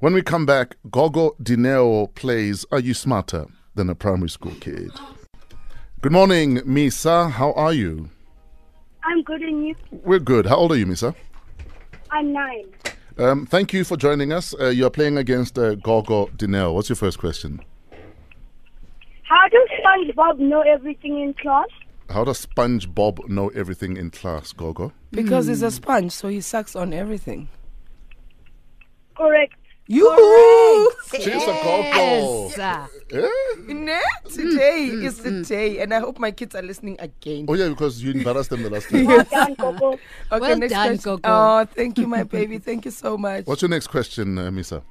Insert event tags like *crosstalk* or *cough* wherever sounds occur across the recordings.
When we come back, Gogo Dineo plays Are You Smarter Than a Primary School Kid? Good morning, Misa. How are you? I'm good and you? We're good. How old are you, Misa? I'm nine. Um, thank you for joining us. Uh, you're playing against uh, Gogo Dineo. What's your first question? How does SpongeBob know everything in class? How does SpongeBob know everything in class, Gogo? Because he's a sponge, so he sucks on everything. Correct. You She's a Gogo. Ah, Eh? Ne? Today is the day, and I hope my kids are listening again. Oh, yeah, because you embarrassed them the last *laughs* time. Well done, Coco. Okay, Well next done, question. Gogo. Oh, thank you, my baby. Thank you so much. What's your next question, uh, Misa?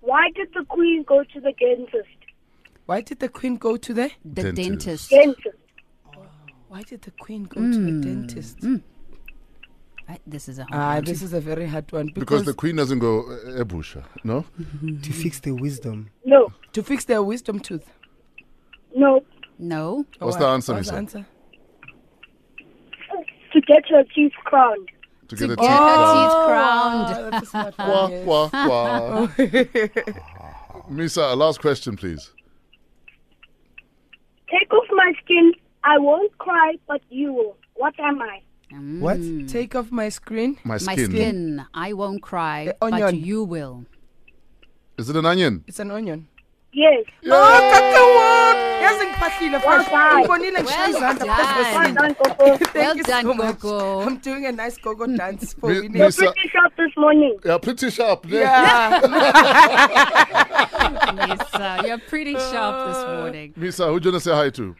Why did the queen go to the dentist? Why did the queen go to the? the Dentist. dentist. Dentist. Why did the queen go to the dentist? Right, this is a hard Ah, one. this is a very hard one Because because, the queen doesn't go uh, ebusha, no? to fix the wisdom. No. to fix their wisdom tooth. No. No. What's what? the answer, What's the answer? To get her teeth crowned. To get a get teeth her crowned. teeth crowned. Oh, that's a smart *laughs* one, Wah, wah, wah. *laughs* Misa, last question, please. Take off my skin. I won't cry, but you will. What am I? What? Mm. Take off my screen. My skin. My skin. skin. I won't cry, The but onion. you will. Is it an onion? It's an onion. Yes. Oh, kakawon! Yazi ngiphahlile Well fresh. done. Ngibonile Well done. Well done, Coco. *laughs* Thank Well you done, so much. Gogo. I'm doing a nice go-go *laughs* dance for Mi- winning. You're pretty sharp this morning. Yeah, pretty sharp. ne? Yeah. *laughs* Lisa, you're pretty sharp this uh. morning. Misa, who do you want to say hi to?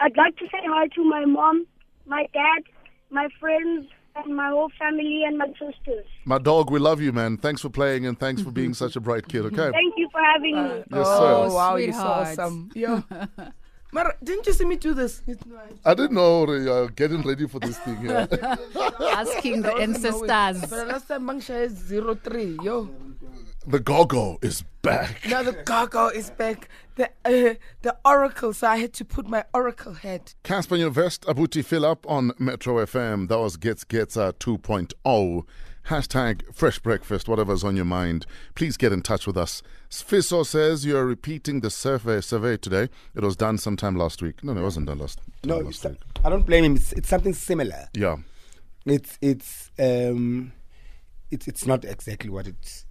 I'd like to say hi to my mom, my dad, my friends, and my whole family and my sisters. My dog, we love you, man. Thanks for playing and thanks for *laughs* being such a bright kid, okay? Thank you for having me. Yes, oh, sir. wow, you're so Sweetheart. awesome. Yo. *laughs* Mara, didn't you see me do this? I didn't know uh, you're getting ready for this thing here. *laughs* Asking the I wasn't knowing. ancestors. But last time Bangsha is zero three. Yo. The Gogo is back. Now the gogo is back. The uh, the oracle. So I had to put my oracle head. Cassper Nyovest, Abuti Fill Up on Metro FM. That was Gets Gets uh, 2.0. Hashtag Fresh Breakfast, whatever's on your mind. Please get in touch with us. Fiso says you're repeating the survey survey today. It was done sometime last week. No, no, it wasn't done last, No, done it's, last week. I don't blame him. It's, it's something similar. Yeah. It's it's um, it's it's not exactly what it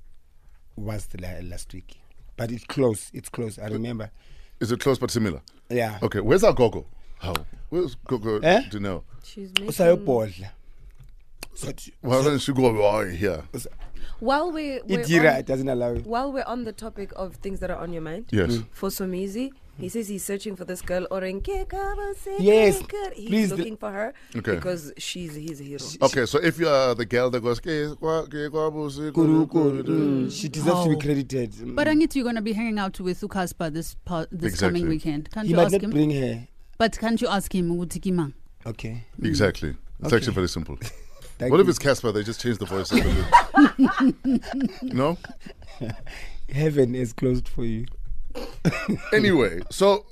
was the last week, but it's close. It's close. I remember. Is it close but similar? Yeah. Okay, where's our Gogo? How? Where's Gogo? Eh? Do you know? She's making... Usayobhodla. So Why don't you go right here? While we we're Idira on, it doesn't allow you. while we're on the topic of things that are on your mind, Yes. for Somizi, he says he's searching for this girl. Orenke Kabase Yes, Krenker. He's please, the- looking for her Okay. because she's his hero. Okay, so if you're the girl that goes, "Ke kwa- ke kwa Kuru, kuru, kuru, kuru." mm, She deserves to be Oh. credited. Mm. But Angit, you're going to be hanging out with Ukaspa this pa- this Exactly. coming weekend. Can't he you might ask not him? bring her. But can't you ask him? ukuthi kimang? Okay. Exactly. It's Okay. actually very simple. *laughs* Thank what you. if it's Cassper? They just change the voice a little bit. *laughs* no? heaven is closed for you? *laughs* Anyway, so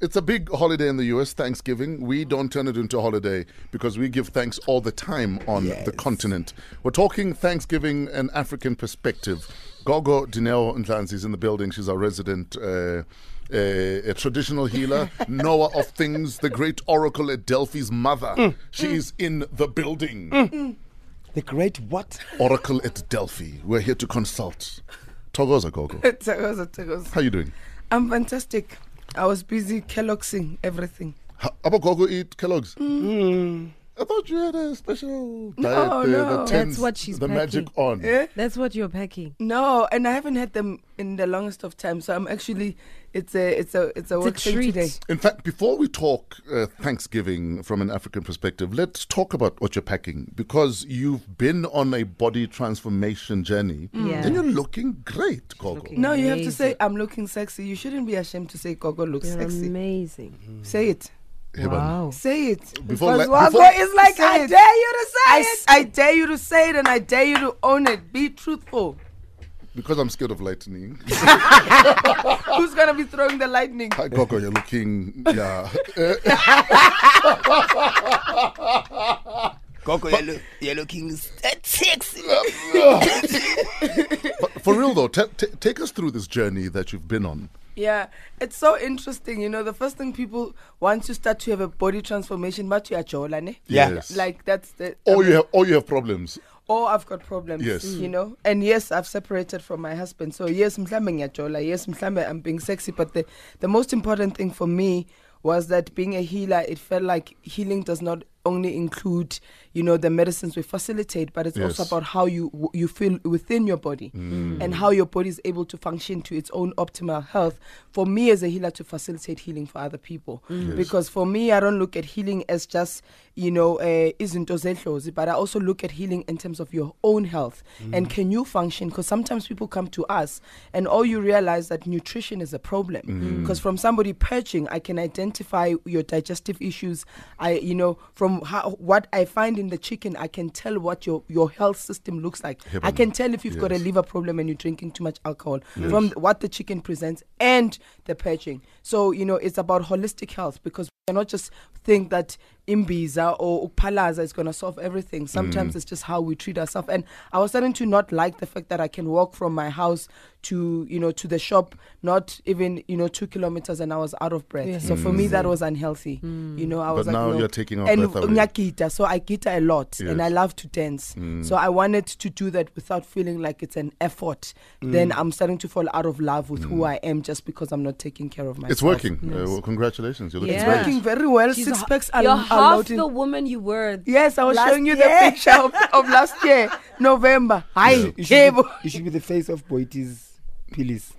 it's a big holiday in the US, Thanksgiving. We don't turn it into a holiday because we give thanks all the time on the continent. We're talking Thanksgiving and African perspective. Gogo Dineo Ndlanzi is in the building. She's our resident uh, uh, a traditional healer, *laughs* knower of things, the great oracle at Delphi's mother. She is in the building. The great what? Oracle at Delphi. We're here to consult. Togoza Gogo. *laughs* Tagoza, tagoza. How you doing? I'm fantastic. I was busy Kellogg'sing everything. How about Gogo eat Kellogg's? Mm. I thought you had a special diet No, there no. that That's what she's the magic packing. on. Eh? That's what you're packing. No, and I haven't had them in the longest of time. So I'm actually, it's a, it's a, it's a It's a work thing treat. today. In fact, before we talk uh, Thanksgiving from an African perspective, let's talk about what you're packing because you've been on a body transformation journey Yeah. and you're looking great, Gogo. Looking- No, you have to say I'm looking sexy. You shouldn't be ashamed to say Gogo looks You're sexy. amazing. Say it. Heban. Wow. Say it. Before because la- Wago before- is like, I it. dare you to say I it. I dare you to say it and I dare you to own it. Be truthful. Because I'm scared of lightning. *laughs* *laughs* Who's going to be throwing the lightning? Hi, Gogo, you're looking, yeah. *laughs* Coco, you're, look, you're looking sexy. For real though, ta ta take us through this journey that you've been on. Yeah, it's so interesting. You know, the first thing people once you start to have a body transformation, but you are chola, ne? Yeah. Yes. Like that's the. or you have, or you have problems. or I've got problems. Yes. You know, and yes, I've separated from my husband. So yes, mhlambe ngiyajola. Yes, mhlambe I'm being sexy. But the the most important thing for me was that being a healer, it felt like healing does not only include, you know, the medicines we facilitate, but it's also about how you you feel within your body Mm. and how your body is able to function to its own optimal health. For me as a healer to facilitate healing for other people, Yes. because for me I don't look at healing as just you know uh, izinto zedlozi, but I also look at healing in terms of your own health and can you function? Because sometimes people come to us and all you realize that nutrition is a problem. Because from somebody perching, I can identify your digestive issues. I you know from how what I find in the chicken, I can tell what your your health system looks like. I can tell if you've got a liver problem and you're drinking too much alcohol from what the chicken presents and the perching. So, you know, it's about holistic health because cannot just think that imbiza or palaza is going to solve everything. Sometimes Mm. it's just how we treat ourselves. And I was starting to not like the fact that I can walk from my house to, you know, to the shop, not even, you know, two kilometers and I was out of breath. Yeah. So for me, that mm. was unhealthy. Mm. You know, I But was like, now no. you're taking our and breath away. nyakita, so I guitar a lot and I love to dance. Mm. So I wanted to do that without feeling like it's an effort. Then I'm starting to fall out of love with who I am just because I'm not taking care of myself. It's working. Uh, well, congratulations. You're looking It's Yeah. great. working very well. She's Six ha- packs are, You're are half loading. the woman you were. Yes, I was showing you year. the picture of, of last year, *laughs* November. Hi, You should, be, you should be the face of Boiti's Pilis.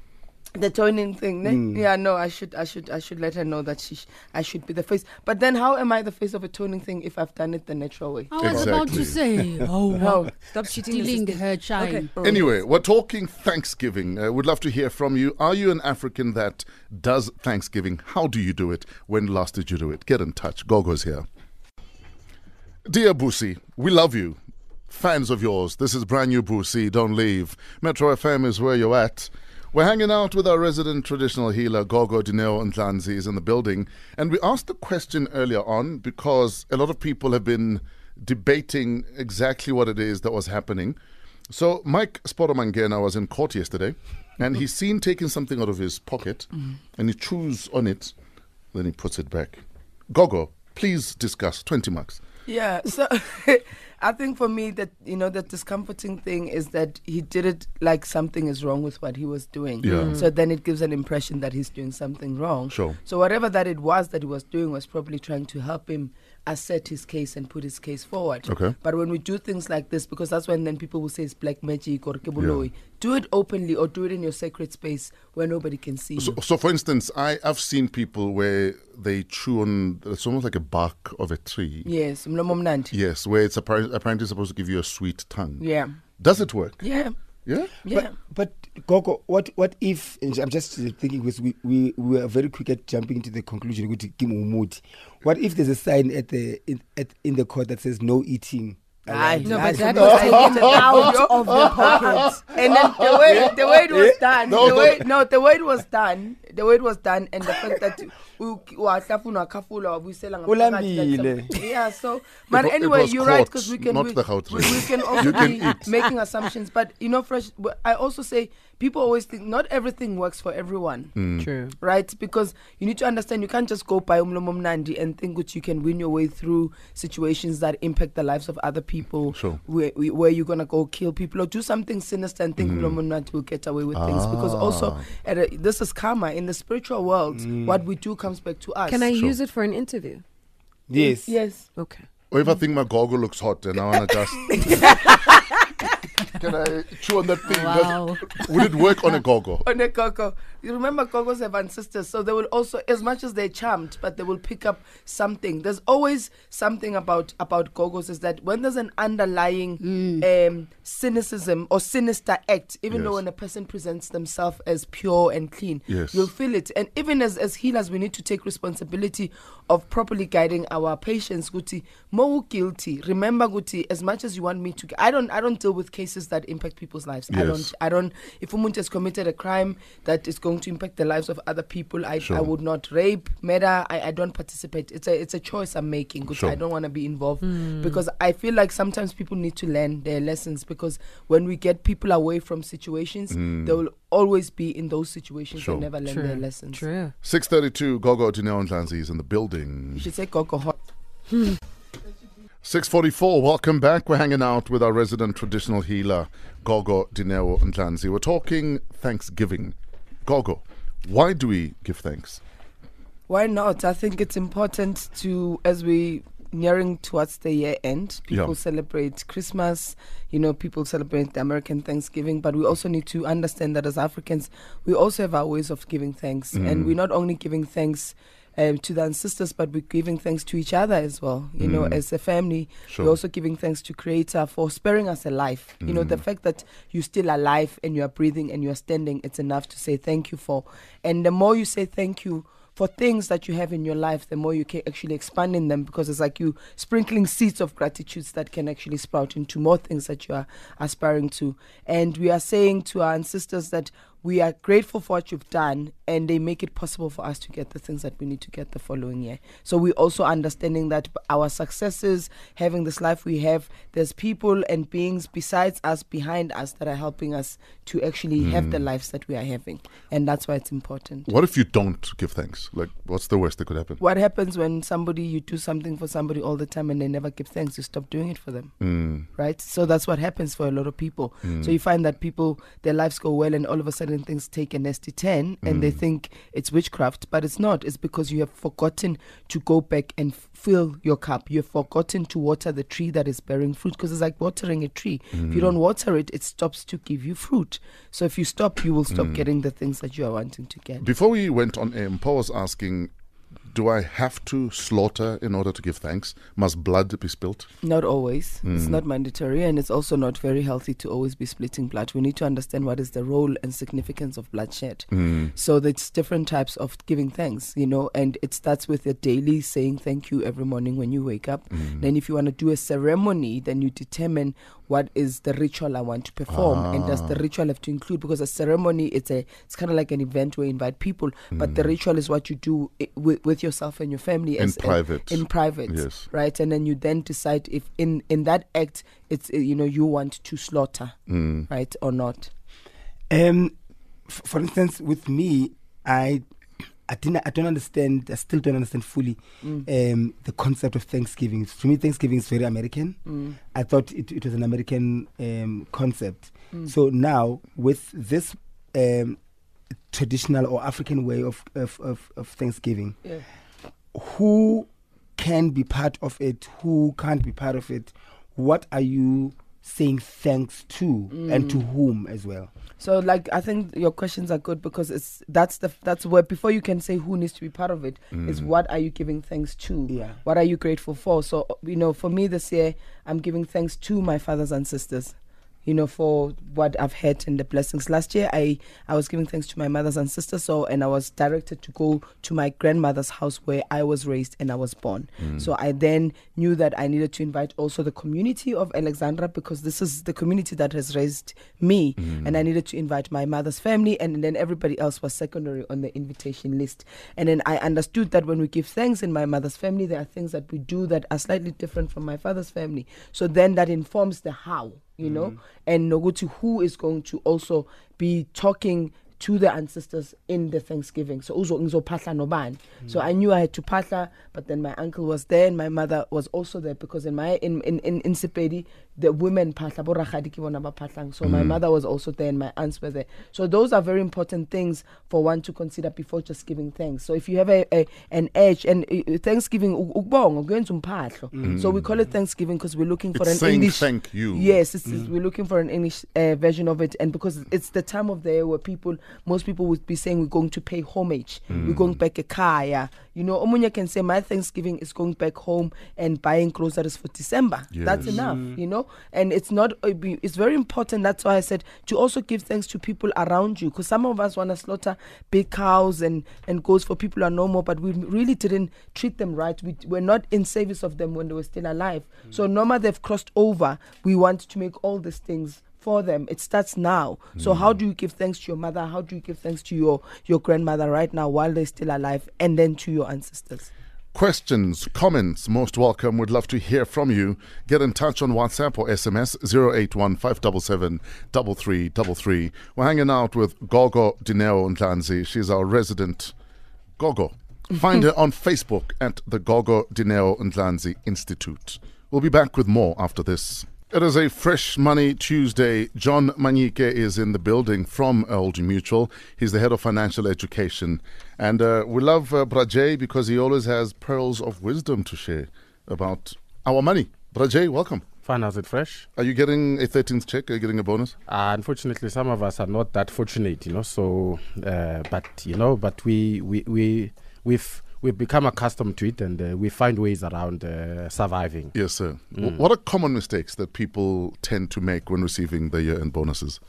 The toning thing. Ne? Mm. Yeah, no, I should, I should, I should let her know that she, sh- I should be the face. But then, how am I the face of a toning thing if I've done it the natural way? I was about to say, *laughs* oh, No. Stop stealing her shine. Okay. Anyway, we're talking Thanksgiving. Uh, would love to hear from you. Are you an African that does Thanksgiving? How do you do it? When last did you do it? Get in touch. Gogo's here. Dear Boosie, we love you. Fans of yours, this is brand new Boosie. Don't leave. Metro FM is where you're at. We're hanging out with our resident traditional healer, Gogo Dineo Ndlanzi, is in the building. And we asked the question earlier on because a lot of people have been debating exactly what it is that was happening. So Mike Sporomangena was in court yesterday and he's seen taking something out of his pocket mm-hmm. and he chews on it, then he puts it back. Gogo, please discuss 20 marks. Yeah, so *laughs* I think for me that you know the discomforting thing is that he did it like something is wrong with what he was doing. Yeah. Mm. So then it gives an impression that he's doing something wrong. Sure. So whatever that it was that he was doing was probably trying to help him assert his case and put his case forward. Okay. But when we do things like this, because that's when then people will say it's black magic or kebuloi, do it openly or do it in your sacred space where nobody can see So, you. so for instance, I, I've seen people where they chew on, it's almost like a bark of a tree. Yes, mlomo mnandi. Yes, where it's apparently supposed to give you a sweet tongue. Yeah. Does it work? Yeah. Yeah? Yeah. But, but Gogo, what what if? I'm just thinking because we, we we are very quick at jumping into the conclusion. ukuthi Kim Umuti. What if there's a sign at the in, at in the court that says no eating? Aye. No, but that was taken *laughs* out of the pocket. And then the way the way it was done, the way no, the way it was done, the way it was done, and the fact that *laughs* u- wahlafuna wakhafula wabuyisela ngaphakathi, Ulambile. like, yeah. So, but it anyway, was you're right because we can not we, the Gauteng. we, we can also be making assumptions. But you know, fresh. I also say people always think not everything works for everyone Mm. True. right? Because you need to understand you can't just go by umlomo mnandi and think that you can win your way through situations that impact the lives of other people. Sure. Where, where you're gonna go kill people or do something sinister and think umlomo mnandi will get away with things. Because also, Ah. at a, this is karma in the spiritual world. Mm. What we do comes back to us. Can I Sure. use it for an interview? Yes. Yes. Okay. Or if I think my goggle looks hot and I want to just. *laughs* Can I chew on that thing? Does- Wow. *laughs* Would it work on a gogo? On a gogo. You remember gogos have ancestors, so they will also, as much as they're charmed, but they will pick up something. There's always something about about gogos is that when there's an underlying um, cynicism or sinister act, even though when a person presents themselves as pure and clean, Yes. you'll feel it. And even as as healers, we need to take responsibility of properly guiding our patients. Guti, mo guilty. Remember, Guti, as much as you want me to, I don't I don't deal with cases that impact people's lives. I Yes. don't. I don't. If umuntu has committed a crime that is going to impact the lives of other people, I, Sure. I would not rape, murder. I, I don't participate. It's a it's a choice I'm making. Because Sure. I don't want to be involved hmm. because I feel like sometimes people need to learn their lessons because when we get people away from situations, hmm. they will always be in those situations Sure. and never learn their lessons. True. 632 Gogo Dineo Ndlanzi is in the building. You should say Coco Hot. Hmm. 644, welcome back. We're hanging out with our resident traditional healer, Gogo Dineo Ndlanzi. We're talking Thanksgiving. Gogo, why do we give thanks? Why not? I think it's important to, as we nearing towards the year end, people Yeah. celebrate Christmas. You know, people celebrate the American Thanksgiving, but we also need to understand that as Africans, we also have our ways of giving thanks, mm. and we're not only giving thanks. Um, to the ancestors, but we're giving thanks to each other as well. You know, as a family, Sure. we're also giving thanks to Creator for sparing us alive. You know, the fact that you're still alive and you are breathing and you are standing, it's enough to say thank you for. And the more you say thank you for things that you have in your life, the more you can actually expand in them because it's like you sprinkling seeds of gratitudes that can actually sprout into more things that you are aspiring to. And we are saying to our ancestors that we are grateful for what you've done and they make it possible for us to get the things that we need to get the following year. So we're also understanding that our successes, having this life we have, there's people and beings besides us, behind us, that are helping us to actually have the lives that we are having. And that's why it's important. What if you don't give thanks? Like, what's the worst that could happen? What happens when somebody you do something for somebody all the time and they never give thanks? You stop doing it for them, Mm, right? So that's what happens for a lot of people. So you find that people their lives go well and all of a sudden things take a nasty turn and they think it's witchcraft, but it's not. It's because you have forgotten to go back and fill your cup. You have forgotten to water the tree that is bearing fruit because it's like watering a tree. If you mm. don't water it, it stops to give you fruit. So if you stop, you will stop mm. getting the things that you are wanting to get. Before we went on air, Paul was asking, do I have to slaughter in order to give thanks? Must blood be spilt? Not always. It's Mm. not mandatory, and it's also not very healthy to always be splitting blood. We need to understand what is the role and significance of bloodshed. Mm. So there's different types of giving thanks, you know, and it starts with a daily saying thank you every morning when you wake up. Mm. Then, if you want to do a ceremony, then you determine what is the ritual I want to perform, and does the Ah. ritual have to include? Because a ceremony, it's a, it's kind of like an event where you invite people, but the ritual is what you do i- with, with yourself and your family Mm. In as private. in private, Yes. right? And then you then decide if in in that act, it's you know you want to slaughter, Mm. right, or not. Um, f- for instance, with me, I, I didn't, I don't understand. I still don't understand fully um, the concept of Thanksgiving. For me, Thanksgiving is very American. I thought it, it was an American um, concept. So now, with this um, traditional or African way of of, of, of Thanksgiving, Yeah. who can be part of it? Who can't be part of it? What are you saying thanks to, and to mm. whom as well? So, like, I think your questions are good because it's that's the that's where before you can say who needs to be part of it is mm. what are you giving thanks to? Yeah. What are you grateful for? So, you know, for me this year, I'm giving thanks to my fathers and sisters. You know, for what I've had and the blessings. Last year, I I was giving thanks to my mothers and sisters. So, and I was directed to go to my grandmother's house where I was raised and I was born. Mm. So I then knew that I needed to invite also the community of Alexandra because this is the community that has raised me, mm. and I needed to invite my mother's family, and then everybody else was secondary on the invitation list. And then I understood that when we give thanks in my mother's family, there are things that we do that are slightly different from my father's family. So then that informs the how, you know, mm-hmm. and Noguti who is going to also be talking to the ancestors in the Thanksgiving. So uzo ngizophatha nobani. Mm. So I knew I had to patla, but then my uncle was there and my mother was also there because in my in in in, in Sepedi, the women patla bo rakgadi ke bona ba phatlang. So my mm. mother was also there and my aunts were there. So those are very important things for one to consider before just giving thanks. So if you have a, a an edge and uh, uh Thanksgiving u- ukubonga kuyenza umphahlo. Mm. So we call it Thanksgiving because we're looking for It's an saying English thank you. Yes, it's, it's- mm. we're looking for an English uh, version of it, and because it's the time of the year where people, most people would be saying we're going to pay homage, we're going back a car, yeah. You know, Omunya can say my Thanksgiving is going back home and buying groceries for December. That's Yes. enough, you know. And it's not. uh, be- It's very important. That's why I said to also give thanks to people around you, because some of us want to slaughter big cows and and goats for people who are no more, but we really didn't treat them right. We were not in service of them when they were still alive. So, no matter they've crossed over, we want to make all these things for them. It starts now. So how do you give thanks to your mother? How do you give thanks to your your grandmother right now while they're still alive, and then to your ancestors? Questions, comments, most welcome. We'd love to hear from you. Get in touch on WhatsApp or SMS 081 We're hanging out with Gogo Dineo Ndlanzi. She's our resident Gogo. *laughs* Find her on Facebook at the Gogo Dineo Ndlanzi Institute. We'll be back with more after this. It is a Fresh Money Tuesday. John Manyike is in the building from Old Mutual. He's the head of financial education. And uh, we love uh, Brajay because he always has pearls of wisdom to share about our money. Brajay, welcome. Fun as it fresh. Are you getting a 13th check? Are you getting a bonus? Uh, unfortunately, some of us are not that fortunate, you know. So, uh, but you know, but we we we we've we've become accustomed to it, and uh, we find ways around uh, surviving. Yes, sir. W- What are common mistakes that people tend to make when receiving the year end bonuses?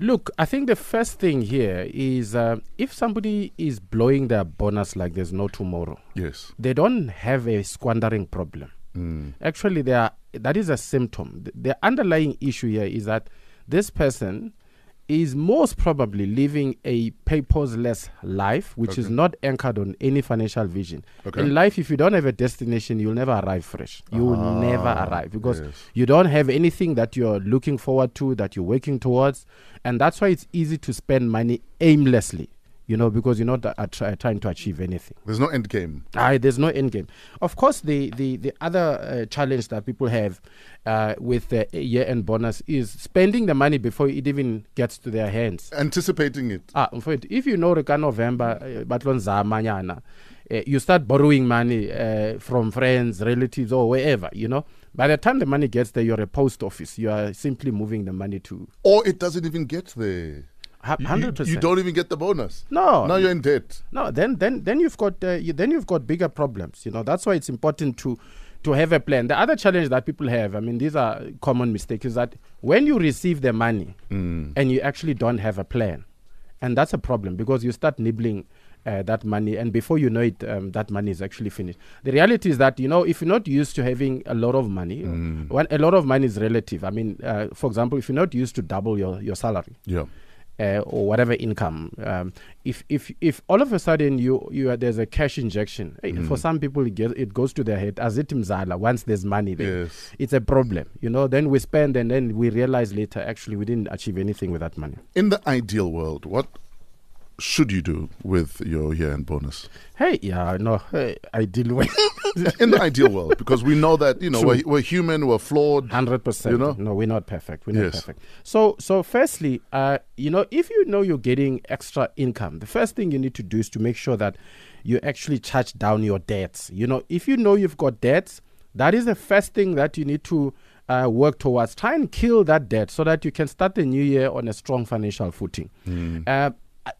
Look, I think the first thing here is uh, if somebody is blowing their bonus like there's no tomorrow, Yes. they don't have a squandering problem. Mm. Actually, they are, that is a symptom. The, the underlying issue here is that this person is most probably living a purposeless life, which is not anchored on any financial vision. Okay. In life, if you don't have a destination, you'll never arrive fresh. You will never Ah, arrive because yes. you don't have anything that you're looking forward to, that you're working towards. And that's why it's easy to spend money aimlessly, you know, because you're not uh, try, trying to achieve anything. There's no end game. Aye, there's no end game. Of course, the the the other uh, challenge that people have uh, with the year-end bonus is spending the money before it even gets to their hands. Anticipating it. Ah, if you know the November, uh, batlon zamanyana, uh, you start borrowing money uh, from friends, relatives, or wherever. You know, by the time the money gets there, you're a post office. You are simply moving the money to Or it doesn't even get there. Hundred percent. You don't even get the bonus. No, Now you're in debt. No, then then then you've got uh, you, then you've got bigger problems. You know that's why it's important to to have a plan. The other challenge that people have, I mean, these are common mistakes, is that when you receive the money and you actually don't have a plan, and that's a problem because you start nibbling. Uh, that money, and before you know it, um, that money is actually finished. The reality is that you know if you're not used to having a lot of money, when a lot of money is relative. I mean, uh, for example, if you're not used to double your your salary, Yeah. Uh, or whatever income. Um, if if if all of a sudden you you are, there's a cash injection, eh, for some people it, get, it goes to their head as it mzala once there's money there. Yes. It's a problem, you know. Then we spend and then we realize later actually we didn't achieve anything with that money. In the ideal world, what should you do with your year end bonus? Hey, yeah, no, hey, I deal with *laughs* In the ideal world, because we know that, you know, we're, we're human, we're flawed. Hundred percent. You know? No, we're not perfect. We're not Yes. perfect. So, so firstly, uh, you know, if you know you're getting extra income, the first thing you need to do is to make sure that you actually charge down your debts. You know, if you know you've got debts, that is the first thing that you need to uh, work towards. Try and kill that debt so that you can start the new year on a strong financial footing. Uh,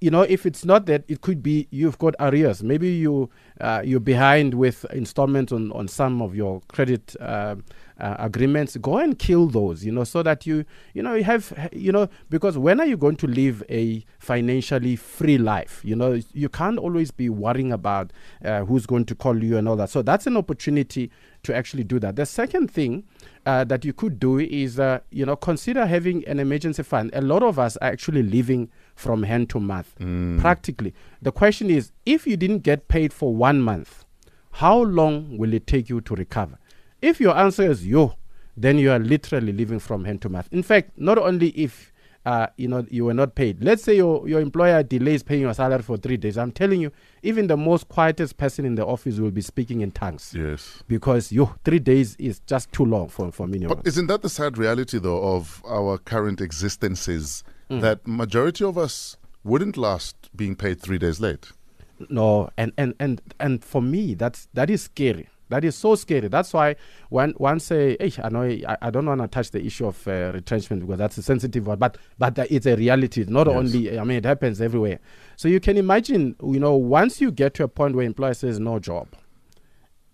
you know, if it's not that, it could be you've got arrears. Maybe you uh, you're behind with installments on, on some of your credit uh, uh, agreements. Go and kill those. You know, so that you you know you have you know because when are you going to live a financially free life? You know, you can't always be worrying about uh, who's going to call you and all that. So that's an opportunity to actually do that. The second thing uh, that you could do is, uh, you know, consider having an emergency fund. A lot of us are actually living from hand to mouth, practically. The question is, if you didn't get paid for one month, how long will it take you to recover? If your answer is yo, then you are literally living from hand to mouth. In fact, not only if uh, you know you were not paid. Let's say your, your employer delays paying your salary for three days. I'm telling you, even the most quietest person in the office will be speaking in tongues Yes. because yo three days is just too long for for many But isn't that the sad reality, though, of our current existences? That majority of us wouldn't last being paid three days late. No, and and and and for me, that's that is scary. That is so scary. That's why when one say, hey, I know I, I don't want to touch the issue of uh, retrenchment because that's a sensitive one, but but it's a reality. Not Yes. only I mean it happens everywhere. So you can imagine, you know, once you get to a point where employer says no job,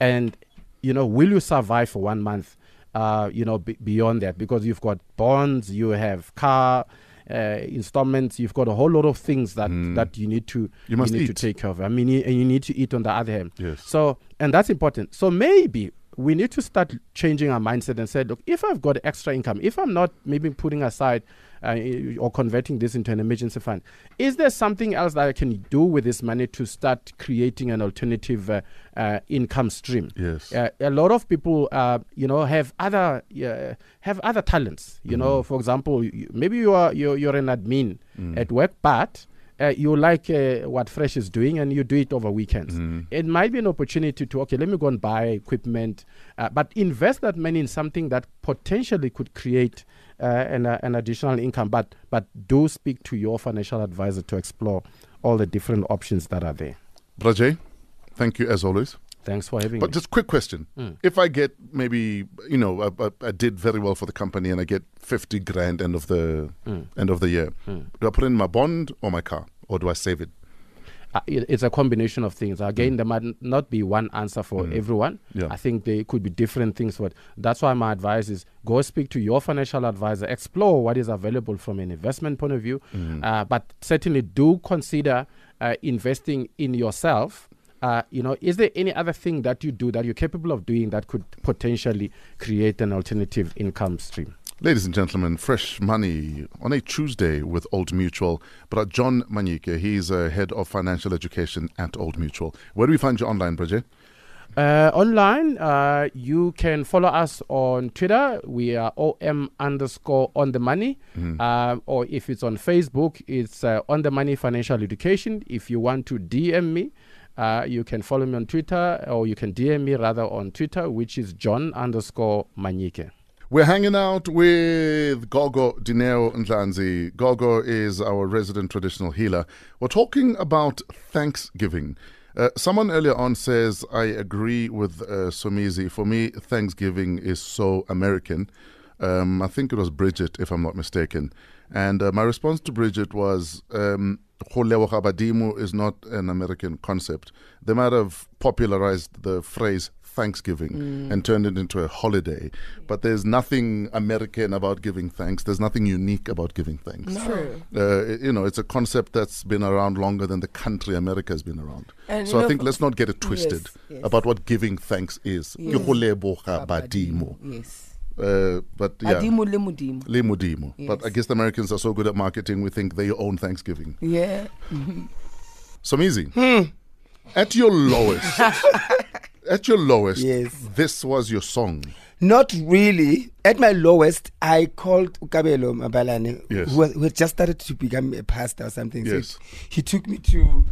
and you know, will you survive for one month? Uh, you know, b- beyond that, because you've got bonds, you have car uh, installments, you've got a whole lot of things that that you need to You must need to take care of. I mean, and you need to eat on the other hand. Yes. So, and that's important. So maybe we need to start changing our mindset and say, look, if I've got extra income, if I'm not maybe putting aside uh, or converting this into an emergency fund, is there something else that I can do with this money to start creating an alternative uh, uh, income stream? Yes. Uh, a lot of people, uh, you know, have other uh, have other talents. You know, for example, you, maybe you are you're, you're an admin at work, but uh, you like uh, what Fresh is doing and you do it over weekends. It might be an opportunity to, okay, let me go and buy equipment, uh, but invest that money in something that potentially could create uh, an, uh, an additional income. But, but do speak to your financial advisor to explore all the different options that are there. Brajay, thank you as always. Thanks for having But me. But just quick question: Mm. If I get maybe you know I, I, I did very well for the company and I get fifty grand end of the Mm. end of the year, Mm. do I put in my bond or my car, or do I save it? It- it's a combination of things. Again, there might not be one answer for Mm. everyone. Yeah. I think there could be different things But. That's why my advice is go speak to your financial advisor, explore what is available from an investment point of view, Mm. uh, but certainly do consider uh, investing in yourself. Uh, you know, is there any other thing that you do that you're capable of doing that could potentially create an alternative income stream? Ladies and gentlemen, fresh money on a Tuesday with Old Mutual. But John Manyike, he's uh, head of financial education at Old Mutual. Where do we find you online, Brajay? Uh, online, uh, you can follow us on Twitter. We are OM underscore on the money. Mm. Um, or if it's on Facebook, it's uh, on the money financial education. If you want to DM me, uh, you can follow me on Twitter or you can DM me rather on Twitter, which is John underscore Manyike. We're hanging out with Gogo Dineo Ndlanzi. Gogo is our resident traditional healer. We're talking about Thanksgiving. Uh, someone earlier on says, I agree with uh, Somizi. For me, Thanksgiving is so American. Um, I think it was Bridget, if I'm not mistaken. And uh, my response to Bridget was, um, "Go is not an American concept. They might have popularized the phrase Thanksgiving and turned it into a holiday. But there's nothing American about giving thanks. There's nothing unique about giving thanks. True. Uh, you know, it's a concept that's been around longer than the country America has been around. And so you I know, think let's not get it twisted Yes, yes. about what giving thanks is. Yes. Ke go leboga badimo. Yes. Uh, but yeah. Adimo le modimo. Le modimo. But I guess the Americans are so good at marketing, we think they own Thanksgiving. Yeah. So easy. Hmm. At your lowest, *laughs* at your lowest, Yes. this was your song. Not really. At my lowest, I called Ukabelo Mabalane, Yes. who, was- who had just started to become a pastor or something. So Yes. he took me to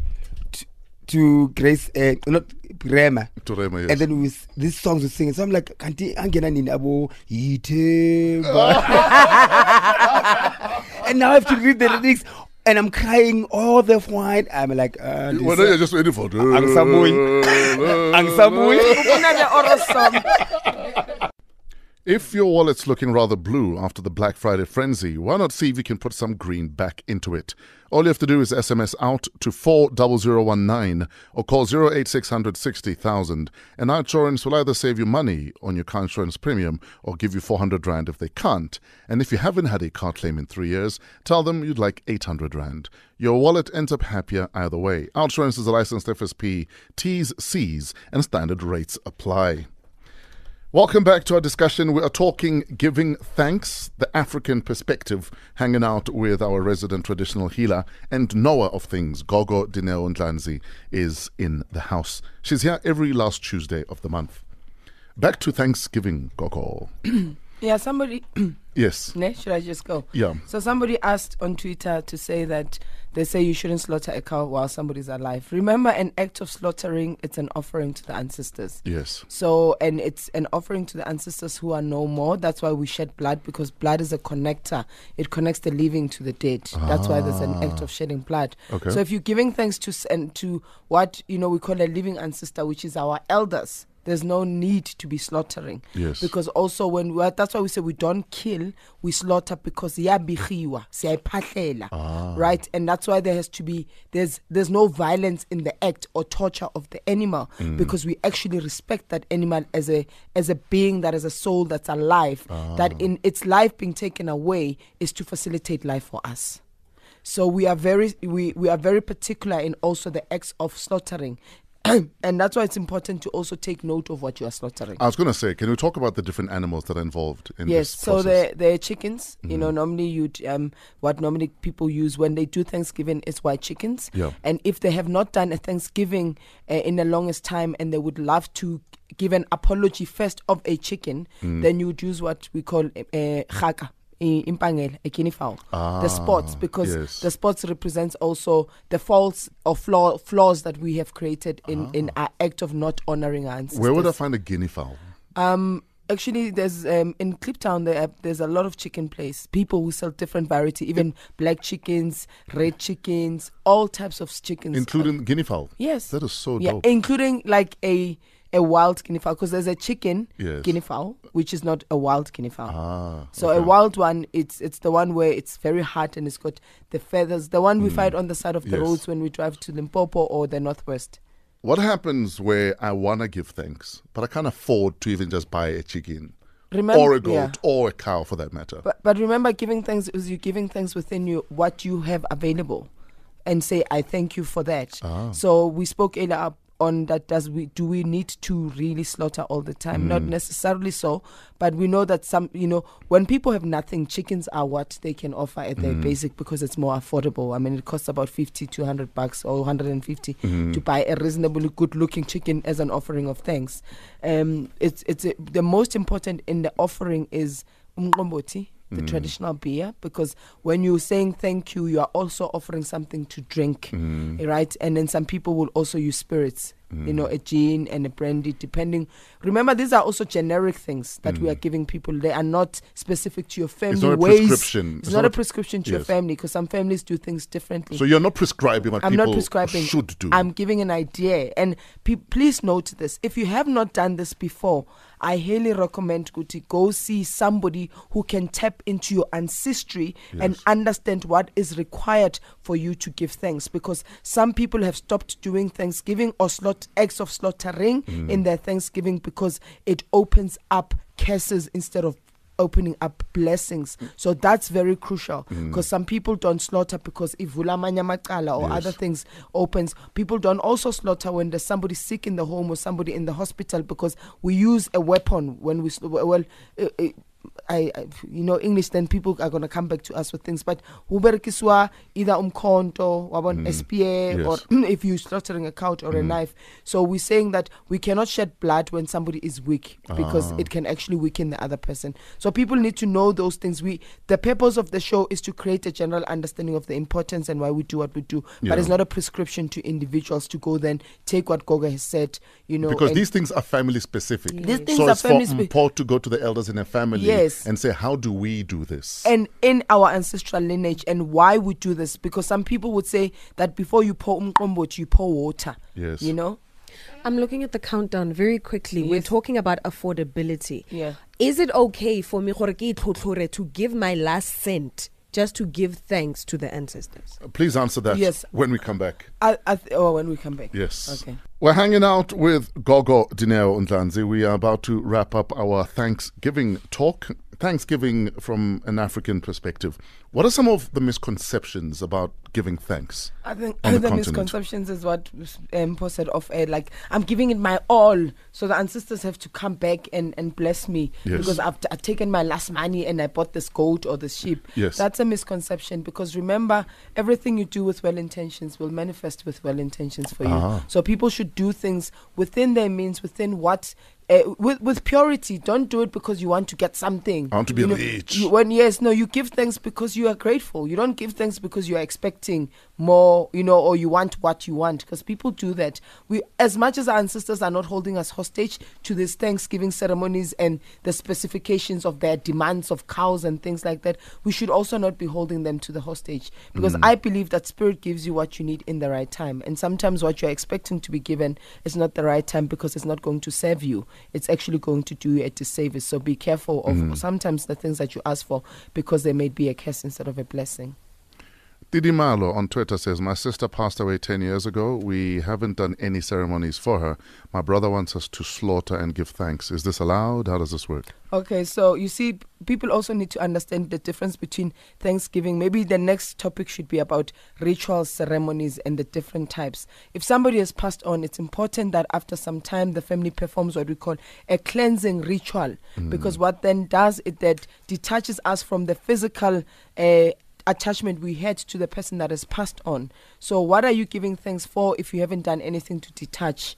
to, to Grace, uh, not Rhema. To Rhema, yes. And then with these songs were singing. So I'm like, Kanti angena nini abo ithemba." *laughs* *laughs* And now I have to read the lyrics. And I'm crying all the while. I'm like, uh, this Well, no, you're just waiting for. Angisabuyi. Angisabuyi. Ufuna le oral. If your wallet's looking rather blue after the Black Friday frenzy, why not see if you can put some green back into it? All you have to do is SMS out to 40019 or call 08600 60000 and our insurance will either save you money on your car insurance premium or give you 400 Rand if they can't. And if you haven't had a car claim in three years, tell them you'd like 800 Rand. Your wallet ends up happier either way. Our insurance is a licensed FSP. T's, C's, and standard rates apply. Welcome back to our discussion. We are talking giving thanks, the African perspective, hanging out with our resident traditional healer and knower of things. Gogo Dineo Ndlanzi is in the house. She's here every last Tuesday of the month. Back to Thanksgiving, Gogo. *clears throat* Yeah, somebody. *clears throat* Yes. ne, should I just go? Yeah. So somebody asked on Twitter to say that they say you shouldn't slaughter a cow while somebody's alive. Remember, an act of slaughtering it's an offering to the ancestors. Yes. So, and it's an offering to the ancestors who are no more. That's why we shed blood because blood is a connector. It connects the living to the dead. That's why there's an act of ah. shedding blood. Okay. So, if you're giving thanks to and to what you know we call a living ancestor, which is our elders, there's no need to be slaughtering. Yes. Because also when we, that's why we say we don't kill, we slaughter because yabihiwa, Ah. right? And that's why there has to be there's there's no violence in the act or torture of the animal Mm. because we actually respect that animal as a as a being that is a soul that's alive. Ah. That in its life being taken away is to facilitate life for us. So we are very we, we are very particular in also the acts of slaughtering. *clears throat* and that's why it's important to also take note of what you are slaughtering. I was going to say, can we talk about the different animals that are involved in yes, this Yes, so? Mm-hmm. the the chickens, you know, normally you'd um what normally people use when they do Thanksgiving is white chickens. Yeah. And if they have not done a Thanksgiving uh, in the longest time and they would love to give an apology first of a chicken, Mm. then you would use what we call uh, chaka. Impangela a guinea fowl the spots Ah, because yes. the spots represents also the faults or flaw, flaws that we have created in in our act of not honoring our ancestors Ah. Where would I find a guinea fowl? um, actually, there's um, in Kliptown there there's a lot of chicken place. People who sell different variety, even black chickens, red chickens, all types of chickens. Including guinea fowl? yes, That is so yeah, dope. including like a a wild guinea fowl because there's a chicken Yes. guinea fowl which is not a wild guinea fowl. Ah, So a wild one, it's it's the one where it's very hard and it's got the feathers. The one we find on the side of the Mm. Yes. roads when we drive to Limpopo or the northwest. What happens where I want to give thanks, but I can't afford to even just buy a chicken Remember, or a goat yeah. or a cow for that matter? But but remember, giving thanks is you giving thanks within you what you have available, and say I thank you for that. Ah. So we spoke earlier up on that. Does we do we need to really slaughter all the time? Mm. Not necessarily so, but we know that some you know when people have nothing, chickens are what they can offer at Mm. their basic because it's more affordable. I mean, it costs about fifty to hundred bucks or hundred and fifty Mm-hmm. to buy a reasonably good looking chicken as an offering of thanks. Um, it's it's a, the most important in the offering is umqombothi, the Mm. traditional beer, because when you're saying thank you, you are also offering something to drink, Mm. right? And then some people will also use spirits, you know, a gin and a brandy, depending. Remember, these are also generic things that we are giving people. They are not specific to your family Mm. not a ways. prescription. It's, not, a prescription to your family because some families do things differently. So you're not prescribing what I'm people not prescribing. should do. I'm giving an idea. And pe- please note this. If you have not done this before, I highly recommend Guti go see somebody who can tap into your ancestry and understand what is required for you to give thanks. Because some people have stopped doing Thanksgiving or slot acts of slaughtering Mm. in their Thanksgiving because it opens up curses instead of opening up blessings. So that's very crucial because some people don't slaughter because amanye amacala or Yes. other things opens. People don't also slaughter when there's somebody sick in the home or somebody in the hospital because we use a weapon when we well. Uh, uh, I, I, you know, English, then people are going to come back to us with things. But uberekiswa either umkonto, wabon SPA, Yes. or *clears throat* if you're slaughtering a cow or a knife. So we're saying that we cannot shed blood when somebody is weak because Ah. it can actually weaken the other person. So people need to know those things. We the purpose of the show is to create a general understanding of the importance and why we do what we do. Yeah. But it's not a prescription to individuals to go then take what Goga has said. You know, because these things are family specific. These things so are it's family for spe- Mpo to go to the elders in a family Yes. And say, how do we do this? and in our ancestral lineage and why we do this because some people would say that before you pour umqombothi you pour water Yes. you know I'm looking at the countdown very quickly. We're talking about affordability. Yeah. Is it okay for me gore ke to give my last cent just to give thanks to the ancestors? Uh, please answer that Yes. when we come back. I, I th- oh, when we come back Yes. okay We're hanging out with Gogo Dineo Undlanzi. We are about to wrap up our Thanksgiving talk. Thanksgiving from an African perspective. What are some of the misconceptions about giving thanks? I think on the, the continent. misconceptions is what um, Paul said off air. Like I'm giving it my all, so the ancestors have to come back and, and bless me Yes. because I've, t- I've taken my last money and I bought this goat or this sheep. Yes. that's a misconception because remember, everything you do with well intentions will manifest with well intentions for you. Ah. So people should do things within their means, within what. Uh, with with purity, don't do it because you want to get something. I want to be You know, rich. you- when yes, no, you give thanks because you are grateful. You don't give thanks because you are expecting more, you know, or you want what you want. Because people do that. We, as much as our ancestors are not holding us hostage to these Thanksgiving ceremonies and the specifications of their demands of cows and things like that, we should also not be holding them to the hostage. Because I believe that spirit gives you what you need in the right time, and sometimes what you're expecting to be given is not the right time because it's not going to serve you. It's actually going to do you a disservice. So be careful of mm. sometimes the things that you ask for because they may be a curse instead of a blessing. Didi Malo on Twitter says, My sister passed away 10 years ago. We haven't done any ceremonies for her. My brother wants us to slaughter and give thanks. Is this allowed? How does this work? Okay, so you see, people also need to understand the difference between Thanksgiving. Maybe the next topic should be about rituals, ceremonies, and the different types. If somebody has passed on, it's important that after some time the family performs what we call a cleansing ritual, because what then does it that detaches us from the physical. Uh, attachment we had to the person that has passed on. So, what are you giving thanks for if you haven't done anything to detach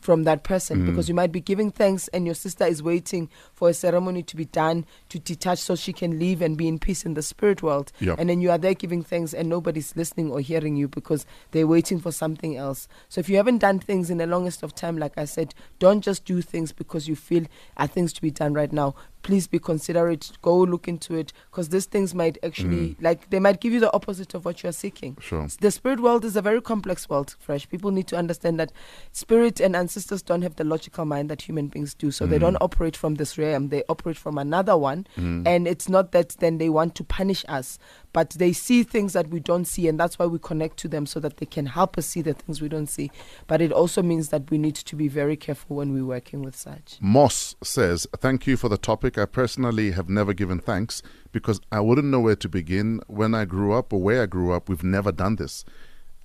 from that person? Mm. Because you might be giving thanks and your sister is waiting for a ceremony to be done to detach so she can live and be in peace in the spirit world. Yep. And then you are there giving thanks and nobody's listening or hearing you because they're waiting for something else. So, if you haven't done things in the longest of time, like I said, don't just do things because you feel are things to be done right now please be considerate go look into it because these things might actually mm. like they might give you the opposite of what you're seeking. Sure. the spirit world is a very complex world fresh. People need to understand that spirit and ancestors don't have the logical mind that human beings do. So they mm. don't operate from this realm. They operate from another one. Mm. And it's not that then they want to punish us but they see things that we don't see and that's why we connect to them so that they can help us see the things we don't see but it also means that we need to be very careful when we're working with such Moss says, Thank you for the topic. I personally have never given thanks because I wouldn't know where to begin. When I grew up or where I grew up, we've never done this.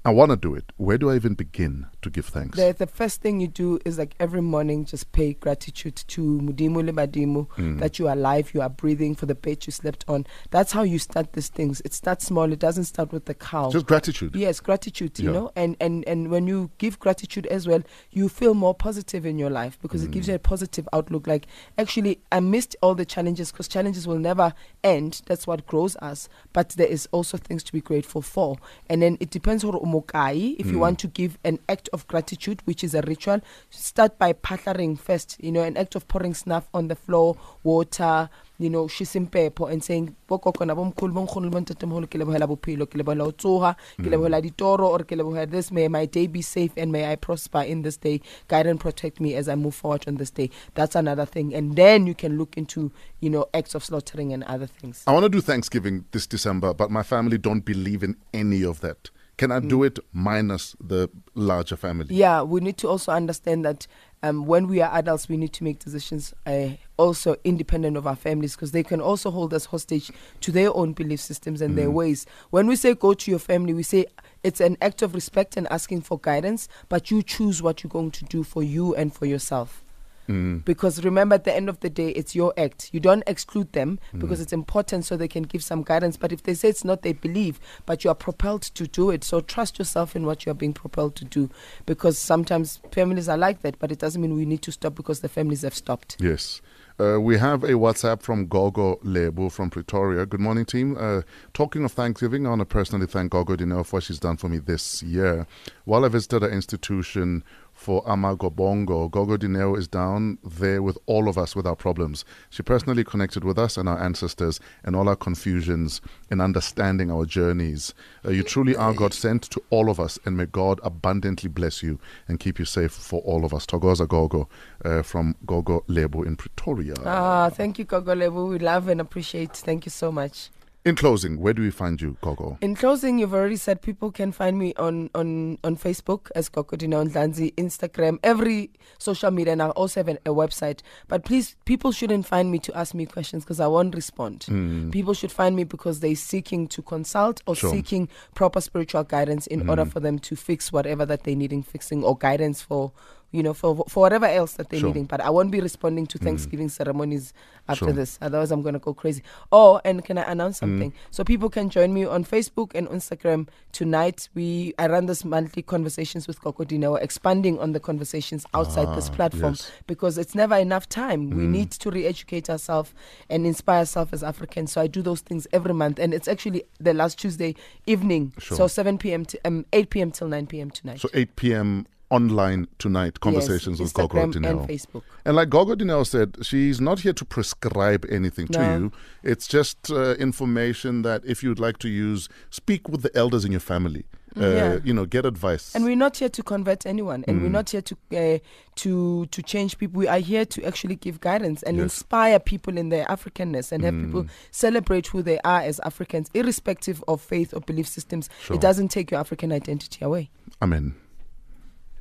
I want to do it. Where do I even begin to give thanks? The, the first thing you do is like every morning just pay gratitude to Modimo le Badimo Mm. that you are alive, you are breathing for the bed you slept on. That's how you start these things. It starts small, it doesn't start with the cow. Just gratitude. Yes, gratitude, you Yeah. know, and, and and when you give gratitude as well, you feel more positive in your life because it Mm. gives you a positive outlook. Like, actually, I missed all the challenges because challenges will never end. That's what grows us. But there is also things to be grateful for. And then it depends on umukai. If Mm. you want to give an act of gratitude, which is a ritual, start by patlaring first. You know, an act of pouring snuff on the floor, water. You know, shisimpepo and saying, "Bokoko na bomkhulu, bonkgono le bontatemoholo, ke lebohela bophelo, ke lebohela ho tsoha, ke lebohela ditoro, or ke lebohela this. May my day be safe and may I prosper in this day. Guide and protect me as I move forward on this day. That's another thing. And then you can look into, you know, acts of slaughtering and other things. I want to do Thanksgiving this December, but my family don't believe in any of that. Can I do it minus the larger family? Yeah, we need to also understand that um, when we are adults, we need to make decisions uh, also independent of our families because they can also hold us hostage to their own belief systems and their ways. When we say go to your family, we say it's an act of respect and asking for guidance, but you choose what you're going to do for you and for yourself. Mm. Because remember, at the end of the day, it's your act. You don't exclude them because it's important so they can give some guidance. But if they say it's not they believe, but you are propelled to do it, so trust yourself in what you are being propelled to do. Because sometimes families are like that, but it doesn't mean we need to stop because the families have stopped. Yes. Uh, we have a WhatsApp from Gogo Lebo from Pretoria. Good morning, team. Uh, talking of Thanksgiving, I want to personally thank Gogo Dineo for what she's done for me this year. While I visited her institution for Amagobongo, Gogo Dineo is down there with all of us with our problems. She personally connected with us and our ancestors and all our confusions in understanding our journeys. Uh, you truly are God sent to all of us, and may God abundantly bless you and keep you safe for all of us. Thokoza Gogo uh, from Gogo Lebo in Pretoria. Ah, thank you, Gogo Lebo. We love and appreciate. Thank you so much. In closing, where do we find you, Gogo? In closing, you've already said people can find me on on on Facebook as Coco Kokodina Ndlanzi, Instagram, every social media, and I also have an, a website. But please, people shouldn't find me to ask me questions because I won't respond. Hmm. People should find me because they're seeking to consult or Sure. seeking proper spiritual guidance in hmm. order for them to fix whatever that they're needing fixing or guidance for. You know, for for whatever else that they're Sure. needing, but I won't be responding to Thanksgiving ceremonies after Sure. this. Otherwise, I'm gonna go crazy. Oh, and can I announce something? So people can join me on Facebook and Instagram tonight. We I run this monthly conversations with Gogo Dineo, expanding on the conversations outside this Ah, platform yes. because it's never enough time. We need to re-educate ourselves and inspire ourselves as Africans. So I do those things every month, and it's actually the last Tuesday evening. Sure. So 7 p.m. to um, 8 p.m. till 9 p.m. tonight. So 8 p.m. online tonight, conversations yes, with Gogo Dineo. and Facebook. And like Gogo Dineo said, she's not here to prescribe anything to you. It's just uh, information that if you'd like to use, speak with the elders in your family. Uh, Yeah. You know, get advice. And we're not here to convert anyone, and Mm. we're not here to uh, to to change people. We are here to actually give guidance and Yes. inspire people in their Africanness and have people Mm. celebrate who they are as Africans, irrespective of faith or belief systems. Sure. It doesn't take your African identity away. Amen.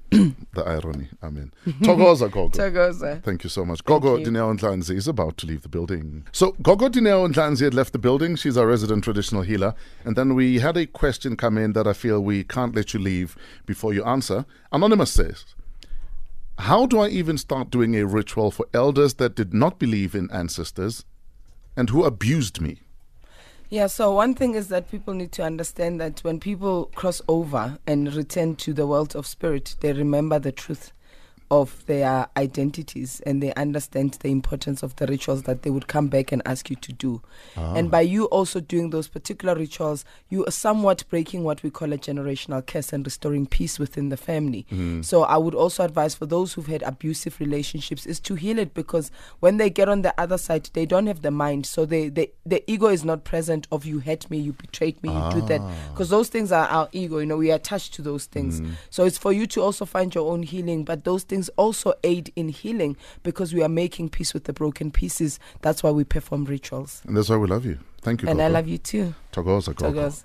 *clears throat* the irony. Amen. Thokoza Gogo. Thokoza. Thank you so much. Gogo. Dineo Ndlanzi is about to leave the building. So Gogo Dineo Ndlanzi had left the building. She's our resident traditional healer. And then we had a question come in that I feel we can't let you leave before you answer. Anonymous says, How do I even start doing a ritual for elders that did not believe in ancestors and who abused me? Yeah, so one thing is that people need to understand that when people cross over and return to the world of spirit, they remember the truth of their identities and they understand the importance of the rituals that they would come back and ask you to do. Ah. And by you also doing those particular rituals, you are somewhat breaking what we call a generational curse and restoring peace within the family. Hmm. So I would also advise for those who've had abusive relationships is to heal it because when they get on the other side, they don't have the mind. So they, they the ego is not present of you hurt me, you betrayed me, you do that. Ah. Because those things are our ego, you know, we are attached to those things. Hmm. So it's for you to also find your own healing, but those things also aid in healing because we are making peace with the broken pieces. That's why we perform rituals. And that's why we love you. Thank you, And I love you too. Thokoza Gogo. Thokoza.